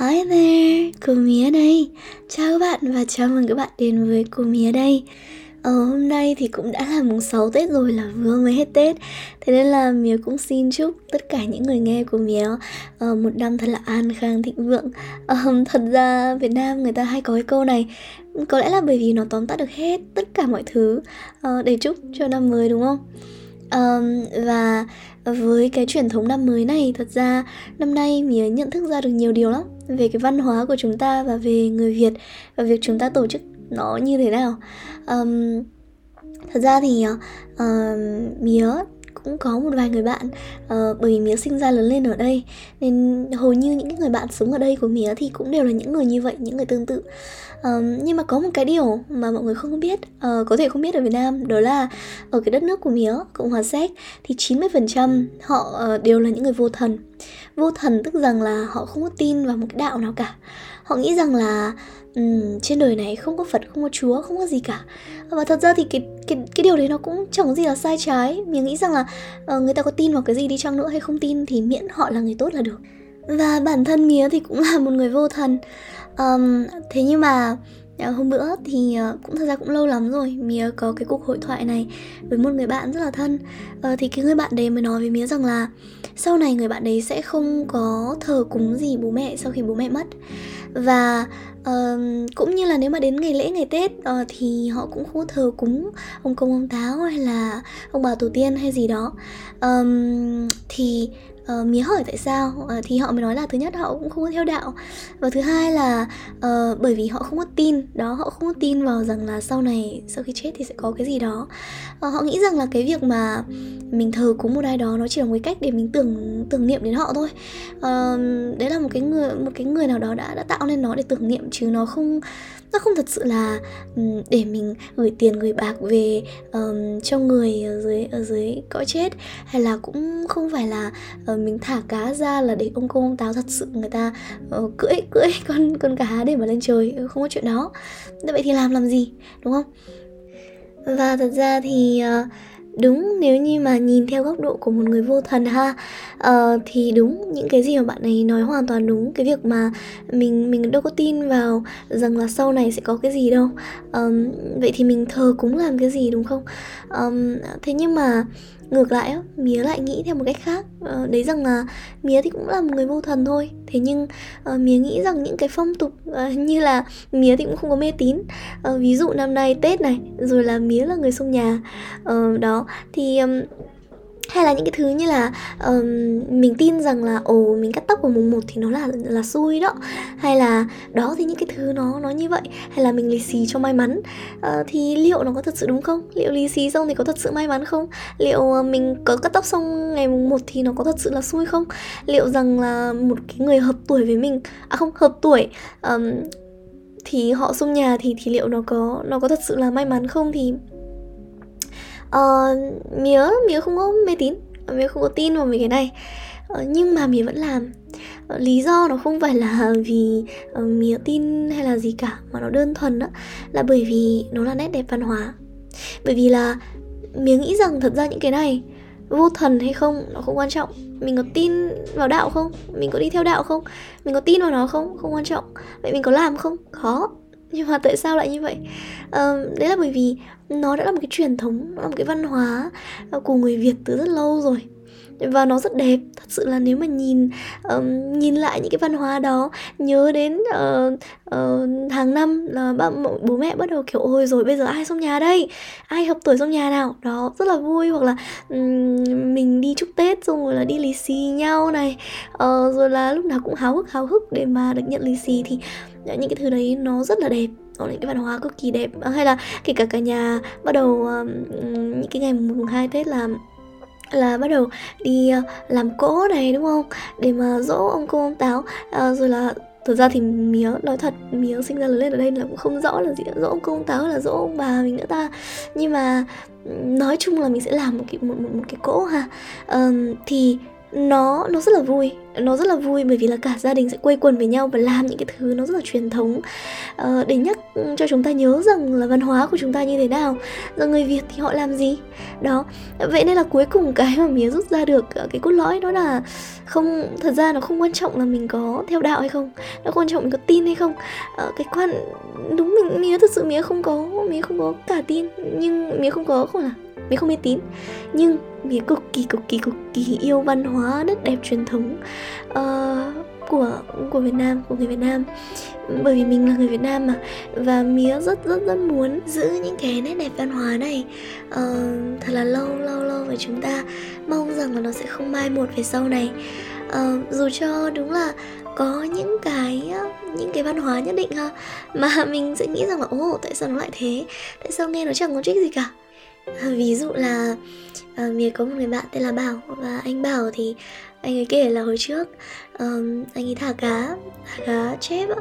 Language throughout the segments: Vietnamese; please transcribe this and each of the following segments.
Hi there, cô Mía đây. Chào các bạn và chào mừng các bạn đến với cô Mía đây. Ờ, hôm nay thì cũng đã là mùng 6 Tết rồi là vừa mới hết Tết. Thế nên là Mía cũng xin chúc tất cả những người nghe của Mía uh, Một năm thật là an khang thịnh vượng. Um, Thật ra Việt Nam người ta hay có cái câu này Có lẽ là bởi vì nó tóm tắt được hết tất cả mọi thứ uh, Để chúc cho năm mới đúng không? Um, và với cái truyền thống năm mới này thật ra năm nay mía nhận thức ra được nhiều điều lắm về cái văn hóa của chúng ta và về người việt và việc chúng ta tổ chức nó như thế nào. Um, thật ra thì ờ, uh, mía cũng có một vài người bạn uh, bởi vì mía sinh ra lớn lên ở đây nên hầu như những người bạn sống ở đây của mía thì cũng đều là những người như vậy những người tương tự. Uh, nhưng mà có một cái điều mà mọi người không biết uh, có thể không biết ở Việt Nam đó là ở cái đất nước của mía Cộng hòa Séc thì 90% họ uh, đều là những người vô thần. Vô thần tức rằng là họ không có tin vào một cái đạo nào cả họ nghĩ rằng là um, trên đời này không có Phật không có Chúa không có gì cả. Và thật ra thì cái cái cái điều đấy nó cũng chẳng có gì là sai trái. Mình nghĩ rằng là uh, người ta có tin vào cái gì đi chăng nữa hay không tin thì miễn họ là người tốt là được. Và bản thân mía thì cũng là một người vô thần. Um, thế nhưng mà ờ, hôm bữa thì ờ, cũng thật ra cũng lâu lắm rồi mía có cái cuộc hội thoại này với một người bạn rất là thân. Ờ, thì cái người bạn đấy mới nói với mía rằng là sau này người bạn đấy sẽ không có thờ cúng gì bố mẹ sau khi bố mẹ mất và uh, cũng như là nếu mà đến ngày lễ ngày tết uh, thì họ cũng không thờ cúng ông công ông táo hay là ông bà tổ tiên hay gì đó. Um, thì uh, mía hỏi tại sao uh, thì họ mới nói là thứ nhất họ cũng không có theo đạo và thứ hai là uh, bởi vì họ không có tin đó họ không có tin vào rằng là sau này sau khi chết thì sẽ có cái gì đó. Uh, họ nghĩ rằng là cái việc mà mình thờ cúng một ai đó nó chỉ là một cái cách để mình tưởng tưởng niệm đến họ thôi. Uh, đấy là một cái người một cái người nào đó đã đã tạo nên nó để tưởng niệm chứ nó không nó không thật sự là um, để mình gửi tiền gửi bạc về um, cho người ở dưới ở dưới cõi chết. Hay là cũng không phải là uh, mình thả cá ra là để ông công ông táo thật sự người ta uh, cưỡi cưỡi con con cá để mà lên trời. Ừ, không có chuyện đó. Vậy thì làm làm gì đúng không? Và thật ra thì uh, đúng nếu như mà nhìn theo góc độ của một người vô thần ha uh, thì đúng những cái gì mà bạn ấy nói hoàn toàn đúng. Cái việc mà mình mình đâu có tin vào rằng là sau này sẽ có cái gì đâu. Um, vậy thì mình thờ cúng làm cái gì đúng không? Um, thế nhưng mà ngược lại á mía lại nghĩ theo một cách khác. Ờ, đấy rằng là mía thì cũng là một người vô thần thôi. Thế nhưng uh, mía nghĩ rằng những cái phong tục uh, như là mía thì cũng không có mê tín. Uh, ví dụ năm nay tết này rồi là mía là người xông nhà. Uh, đó thì um, hay là những cái thứ như là um, mình tin rằng là ồ mình cắt tóc vào mùng 1 thì nó là là xui đó. Hay là đó thì những cái thứ nó nó như vậy hay là mình lì xì cho may mắn. Uh, thì liệu nó có thật sự đúng không? Liệu lì xì xong thì có thật sự may mắn không? Liệu uh, mình có cắt tóc xong ngày mùng 1 thì nó có thật sự là xui không? Liệu rằng là một cái người hợp tuổi với mình à không hợp tuổi um, thì họ xông nhà thì thì liệu nó có nó có thật sự là may mắn không? Thì uh, mía mía không có mê tín. Ờ, mía không có tin vào mấy cái này. Uh, nhưng mà mía vẫn làm. Uh, lý do nó không phải là vì uh, mía tin hay là gì cả mà nó đơn thuần đó là bởi vì nó là nét đẹp văn hóa. Bởi vì là mía nghĩ rằng thật ra những cái này vô thần hay không nó không quan trọng. Mình có tin vào đạo không? Mình có đi theo đạo không? Mình có tin vào nó không? Không quan trọng. Vậy mình có làm không? Khó nhưng mà tại sao lại như vậy? À, đấy là bởi vì nó đã là một cái truyền thống nó là một cái văn hóa ờ, của người việt từ rất lâu rồi và nó rất đẹp. Thật sự là nếu mà nhìn um, nhìn lại những cái văn hóa đó nhớ đến uh, uh, hàng năm là ba, bố mẹ bắt đầu kiểu ôi rồi bây giờ ai xong nhà đây? Ai hợp tuổi xong nhà nào? Đó rất là vui. Hoặc là um, mình đi chúc tết xong rồi là đi lì xì nhau này. Uh, rồi là lúc nào cũng háo hức háo hức để mà được nhận lì xì thì những cái thứ đấy nó rất là đẹp. Nó những cái văn hóa cực kỳ đẹp. Hay là kể cả cả nhà bắt đầu um, những cái ngày mùng hai tết là là bắt đầu đi ờ, làm cỗ này đúng không? Để mà dỗ ông cô ông táo. À, rồi là thực ra thì mía nói thật mía sinh ra lớn lên ở đây là cũng không rõ là gì dỗ ông cô ông táo là dỗ ông bà mình nữa ta. Nhưng mà nói chung là mình sẽ làm một cái một, một, một cái cỗ ha. Um, thì nó nó rất là vui. Nó rất là vui bởi vì là cả gia đình sẽ quây quần với nhau và làm những cái thứ nó rất là truyền thống. Ờ, để nhắc cho chúng ta nhớ rằng là văn hóa của chúng ta như thế nào. Rằng người việt thì họ làm gì? Đó. Vậy nên là cuối cùng cái mà mía rút ra được ờ, cái cốt lõi đó là không thật ra nó không quan trọng là mình có theo đạo hay không. Nó quan trọng mình có tin hay không. Ờ, cái quan đúng mình mía thật sự mía không có mía không có cả tin. Nhưng mía không có không là mình không mê tín. Nhưng mình cực kỳ cực kỳ cực kỳ yêu văn hóa đất đẹp truyền thống uh, của của Việt Nam của người Việt Nam. Bởi vì mình là người Việt Nam mà. Và mía rất rất rất muốn giữ những cái nét đẹp văn hóa này. Uh, thật là lâu lâu lâu với chúng ta mong rằng là nó sẽ không mai một về sau này. Uh, dù cho đúng là có những cái những cái văn hóa nhất định ha mà mình sẽ nghĩ rằng là ồ tại sao nó lại thế? Tại sao nghe nó chẳng có trích gì cả? À, ví dụ là uh, mình có một người bạn tên là Bảo và anh Bảo thì anh ấy kể là hồi trước um, anh ấy thả cá thả cá chép uh,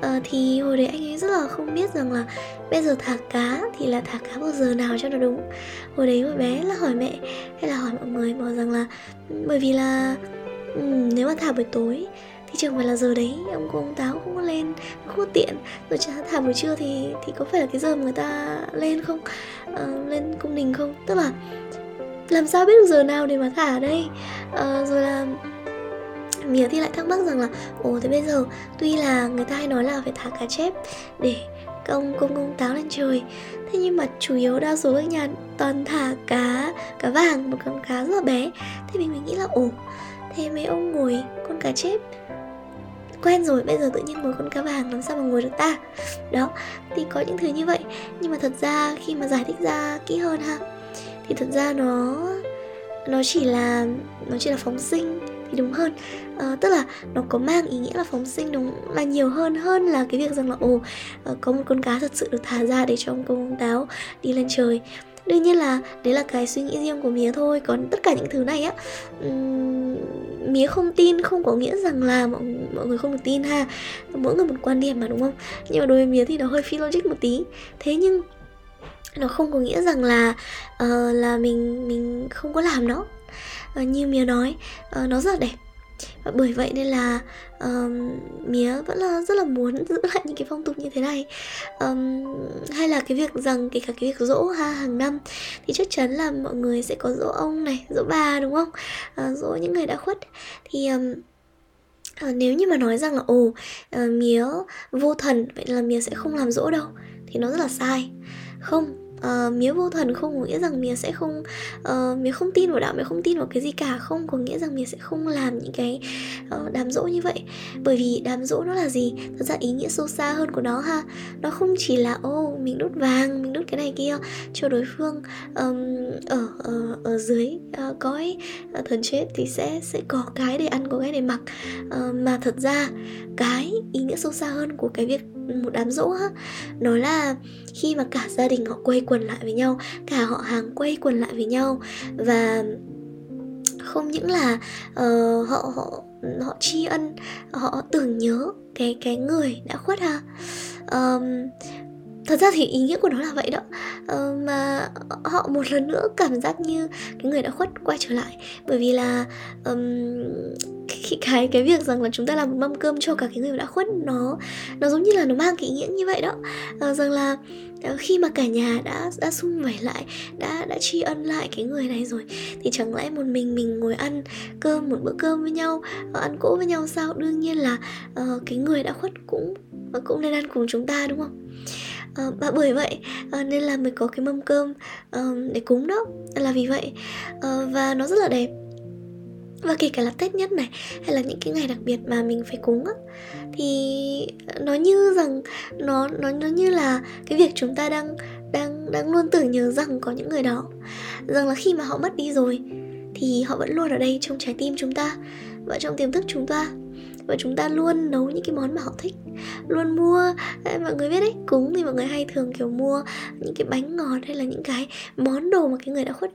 ờ, thì hồi đấy anh ấy rất là không biết rằng là bây giờ thả cá thì là thả cá vào giờ nào cho nó đúng. Hồi đấy hồi bé là hỏi mẹ hay là hỏi mọi người bảo rằng là bởi vì là um, nếu mà thả buổi tối thì chẳng phải là giờ đấy ông cô ông táo không có lên không có tiện. Rồi chả thả buổi trưa thì thì có phải là cái giờ mà người ta lên không? À, lên cung đình không? Tức là làm sao biết được giờ nào để mà thả đây? À, rồi là Mía thì lại thắc mắc rằng là Ồ thế bây giờ tuy là người ta hay nói là phải thả cá chép để công công công táo lên trời. Thế nhưng mà chủ yếu đa số các nhà toàn thả cá cá vàng một con cá rất là bé. Thế mình mình nghĩ là ồ thế mấy ông ngồi con cá chép quen rồi bây giờ tự nhiên ngồi con cá vàng làm sao mà ngồi được ta? Đó thì có những thứ như vậy. Nhưng mà thật ra khi mà giải thích ra kỹ hơn ha thì thật ra nó nó chỉ là nó chỉ là phóng sinh thì đúng hơn. À, tức là nó có mang ý nghĩa là phóng sinh đúng là nhiều hơn hơn là cái việc rằng là ồ ờ, có một con cá thật sự được thả ra để cho ông công ông táo đi lên trời. Đương nhiên là đấy là cái suy nghĩ riêng của mía thôi. Còn tất cả những thứ này á um, mía không tin không có nghĩa rằng là mọi, mọi người không được tin ha. Mỗi người một quan điểm mà đúng không? Nhưng mà đối với mía thì nó hơi phi logic một tí. Thế nhưng nó không có nghĩa rằng là uh, là mình mình không có làm nó. Uh, như mía nói uh, nó rất là đẹp và bởi vậy nên là um, mía vẫn là rất là muốn giữ lại những cái phong tục như thế này. Um, hay là cái việc rằng kể cả cái việc dỗ ha hàng năm thì chắc chắn là mọi người sẽ có dỗ ông này dỗ bà đúng không? Uh, dỗ những người đã khuất. Thì um, uh, nếu như mà nói rằng là ồ uh, mía vô thần vậy là mía sẽ không làm dỗ đâu thì nó rất là sai. Không Ờ, uh, mía vô thần không có nghĩa rằng mía sẽ không ờ, uh, mía không tin vào đạo mía không tin vào cái gì cả. Không có nghĩa rằng mía sẽ không làm những cái uh, đám dỗ như vậy. Bởi vì đám dỗ nó là gì? Thật ra ý nghĩa sâu xa hơn của nó ha. Nó không chỉ là ô oh, mình đốt vàng mình đốt cái này kia cho đối phương um, ở, ở ở dưới uh, cõi uh, thần chết thì sẽ sẽ có cái để ăn có cái để mặc. Uh, mà thật ra cái ý nghĩa sâu xa hơn của cái việc một đám dỗ á nó là khi mà cả gia đình họ quay quần lại với nhau cả họ hàng quay quần lại với nhau. Và không những là uh, họ họ họ tri ân họ tưởng nhớ cái cái người đã khuất ha. Um, thật ra thì ý nghĩa của nó là vậy đó. Uh, mà họ một lần nữa cảm giác như cái người đã khuất quay trở lại. Bởi vì là um, cái cái cái việc rằng là chúng ta làm một mâm cơm cho cả cái người đã khuất nó nó giống như là nó mang cái ý nghĩa như vậy đó. Uh, rằng là ờ, khi mà cả nhà đã đã sum vầy lại đã đã tri ân lại cái người này rồi thì chẳng lẽ một mình mình ngồi ăn cơm một bữa cơm với nhau ăn cỗ với nhau sao? Đương nhiên là uh, cái người đã khuất cũng cũng nên ăn cùng chúng ta đúng không? Ờ, à, và bởi vậy. À, nên là mới có cái mâm cơm à, để cúng đó. Là vì vậy. À, và nó rất là đẹp. Và kể cả là tết nhất này hay là những cái ngày đặc biệt mà mình phải cúng á thì nó như rằng nó nó nó như là cái việc chúng ta đang đang đang luôn tưởng nhớ rằng có những người đó. Rằng là khi mà họ mất đi rồi thì họ vẫn luôn ở đây trong trái tim chúng ta và trong tiềm thức chúng ta và chúng ta luôn nấu những cái món mà họ thích. Luôn mua à, mọi người biết đấy cúng thì mọi người hay thường kiểu mua những cái bánh ngọt hay là những cái món đồ mà cái người đã khuất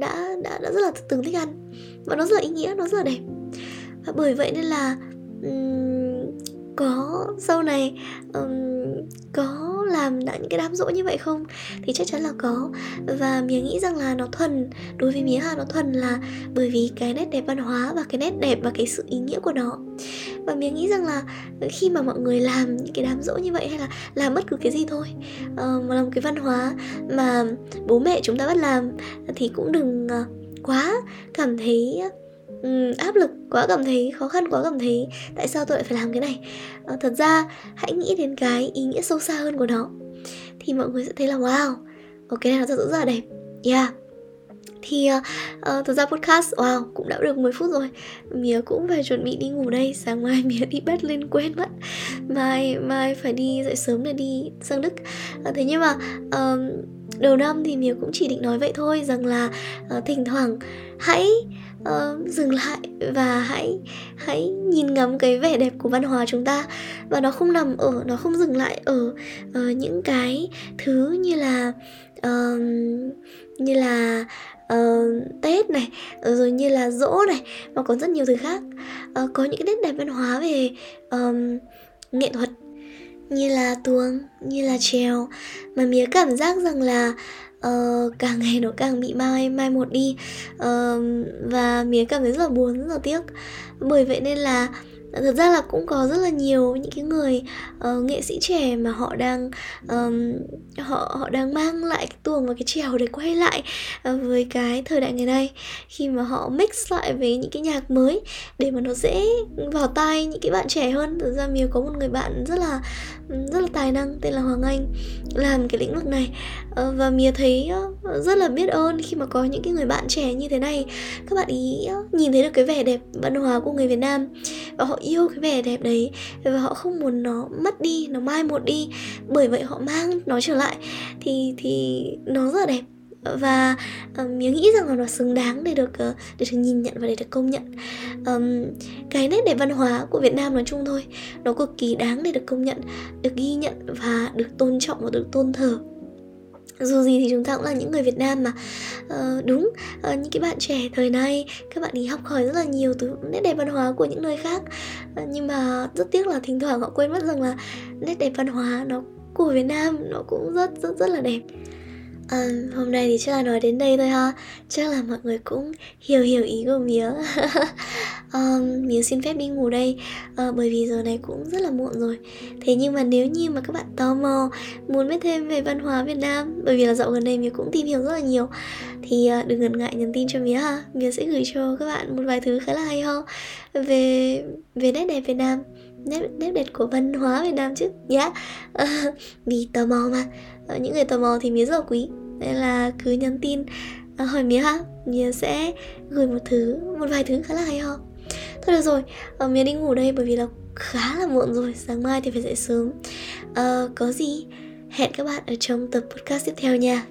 đã đã đã rất là từng thích ăn. Và nó rất là ý nghĩa nó rất là đẹp. Và bởi vậy nên là um, có sau này um, có làm những cái đám rỗ như vậy không? Thì chắc chắn là có. Và mía nghĩ rằng là nó thuần đối với mía hà nó thuần là bởi vì cái nét đẹp văn hóa và cái nét đẹp và cái sự ý nghĩa của nó. Và mía nghĩ rằng là khi mà mọi người làm những cái đám rỗ như vậy hay là làm bất cứ cái gì thôi uh, mà làm cái văn hóa mà bố mẹ chúng ta bắt làm thì cũng đừng uh, quá cảm thấy um, áp lực quá cảm thấy khó khăn quá cảm thấy. Tại sao tôi lại phải làm cái này? À, thật ra hãy nghĩ đến cái ý nghĩa sâu xa hơn của nó thì mọi người sẽ thấy là wow ok này nó thật rất là đẹp yeah. Thì uh, uh, ra podcast wow cũng đã được 10 phút rồi. Mía cũng phải chuẩn bị đi ngủ đây sáng mai mía đi bed lên quên mất. Mai mai phải đi dậy sớm để đi sang đức. Uh, thế nhưng mà uh, đầu năm thì mía cũng chỉ định nói vậy thôi rằng là uh, thỉnh thoảng hãy uh, dừng lại và hãy hãy nhìn ngắm cái vẻ đẹp của văn hóa chúng ta. Và nó không nằm ở nó không dừng lại ở uh, những cái thứ như là uh, như là uh, tết này rồi như là dỗ này và còn rất nhiều thứ khác. Uh, có những cái nét đẹp văn hóa về um, nghệ thuật như là tuồng như là trèo. Mà mía cảm giác rằng là uh, càng ngày nó càng bị mai mai một đi. Uh, và mía cảm thấy rất là buồn rất là tiếc. Bởi vậy nên là Dạ, thực ra là cũng có rất là nhiều những cái người uh, nghệ sĩ trẻ mà họ đang um, họ họ đang mang lại cái tuồng và cái trèo để quay lại uh, với cái thời đại ngày nay. Khi mà họ mix lại với những cái nhạc mới để mà nó dễ vào tai những cái bạn trẻ hơn. Thực ra mình có một người bạn rất là rất là tài năng tên là Hoàng Anh làm cái lĩnh vực này. Uh, và Mía thấy uh, rất là biết ơn khi mà có những cái người bạn trẻ như thế này. Các bạn ý uh, nhìn thấy được cái vẻ đẹp văn hóa của người Việt Nam và họ yêu cái vẻ đẹp đấy và họ không muốn nó mất đi nó mai một đi. Bởi vậy họ mang nó trở lại thì thì nó rất là đẹp. Và um, Miếng nghĩ rằng là nó xứng đáng để được uh, để được nhìn nhận và để được công nhận. Um, cái nét đẹp văn hóa của Việt Nam nói chung thôi nó cực kỳ đáng để được công nhận được ghi nhận và được tôn trọng và được tôn thờ dù gì thì chúng ta cũng là những người Việt Nam mà. Ờ, đúng ờ, những cái bạn trẻ thời nay các bạn ý học hỏi rất là nhiều từ nét đẹp văn hóa của những nơi khác. Ờ, nhưng mà rất tiếc là thỉnh thoảng họ quên mất rằng là nét đẹp văn hóa nó của Việt Nam nó cũng rất rất rất là đẹp. À, hôm nay thì chắc là nói đến đây thôi ha. Chắc là mọi người cũng hiểu hiểu ý của Mía um, Mía xin phép đi ngủ đây. Uh, Bởi vì giờ này cũng rất là muộn rồi. Thế nhưng mà nếu như mà các bạn tò mò Muốn biết thêm về văn hóa Việt Nam Bởi vì là dạo gần đây Mía cũng tìm hiểu rất là nhiều Thì uh, đừng ngần ngại nhắn tin cho Mía ha. Mía sẽ gửi cho các bạn một vài thứ khá là hay ho Về về nét đẹp Việt Nam nét nét đẹp của văn hóa Việt Nam chứ. Nhá yeah. uh, vì tò mò mà. Uh, những người tò mò thì mía rất là quý. Nên là cứ nhắn tin uh, hỏi mía ha. Mía sẽ gửi một thứ một vài thứ khá là hay ho. Thôi được rồi. Uh, mía đi ngủ đây bởi vì là khá là muộn rồi. Sáng mai thì phải dậy sớm. Uh, có gì hẹn các bạn ở trong tập podcast tiếp theo nha.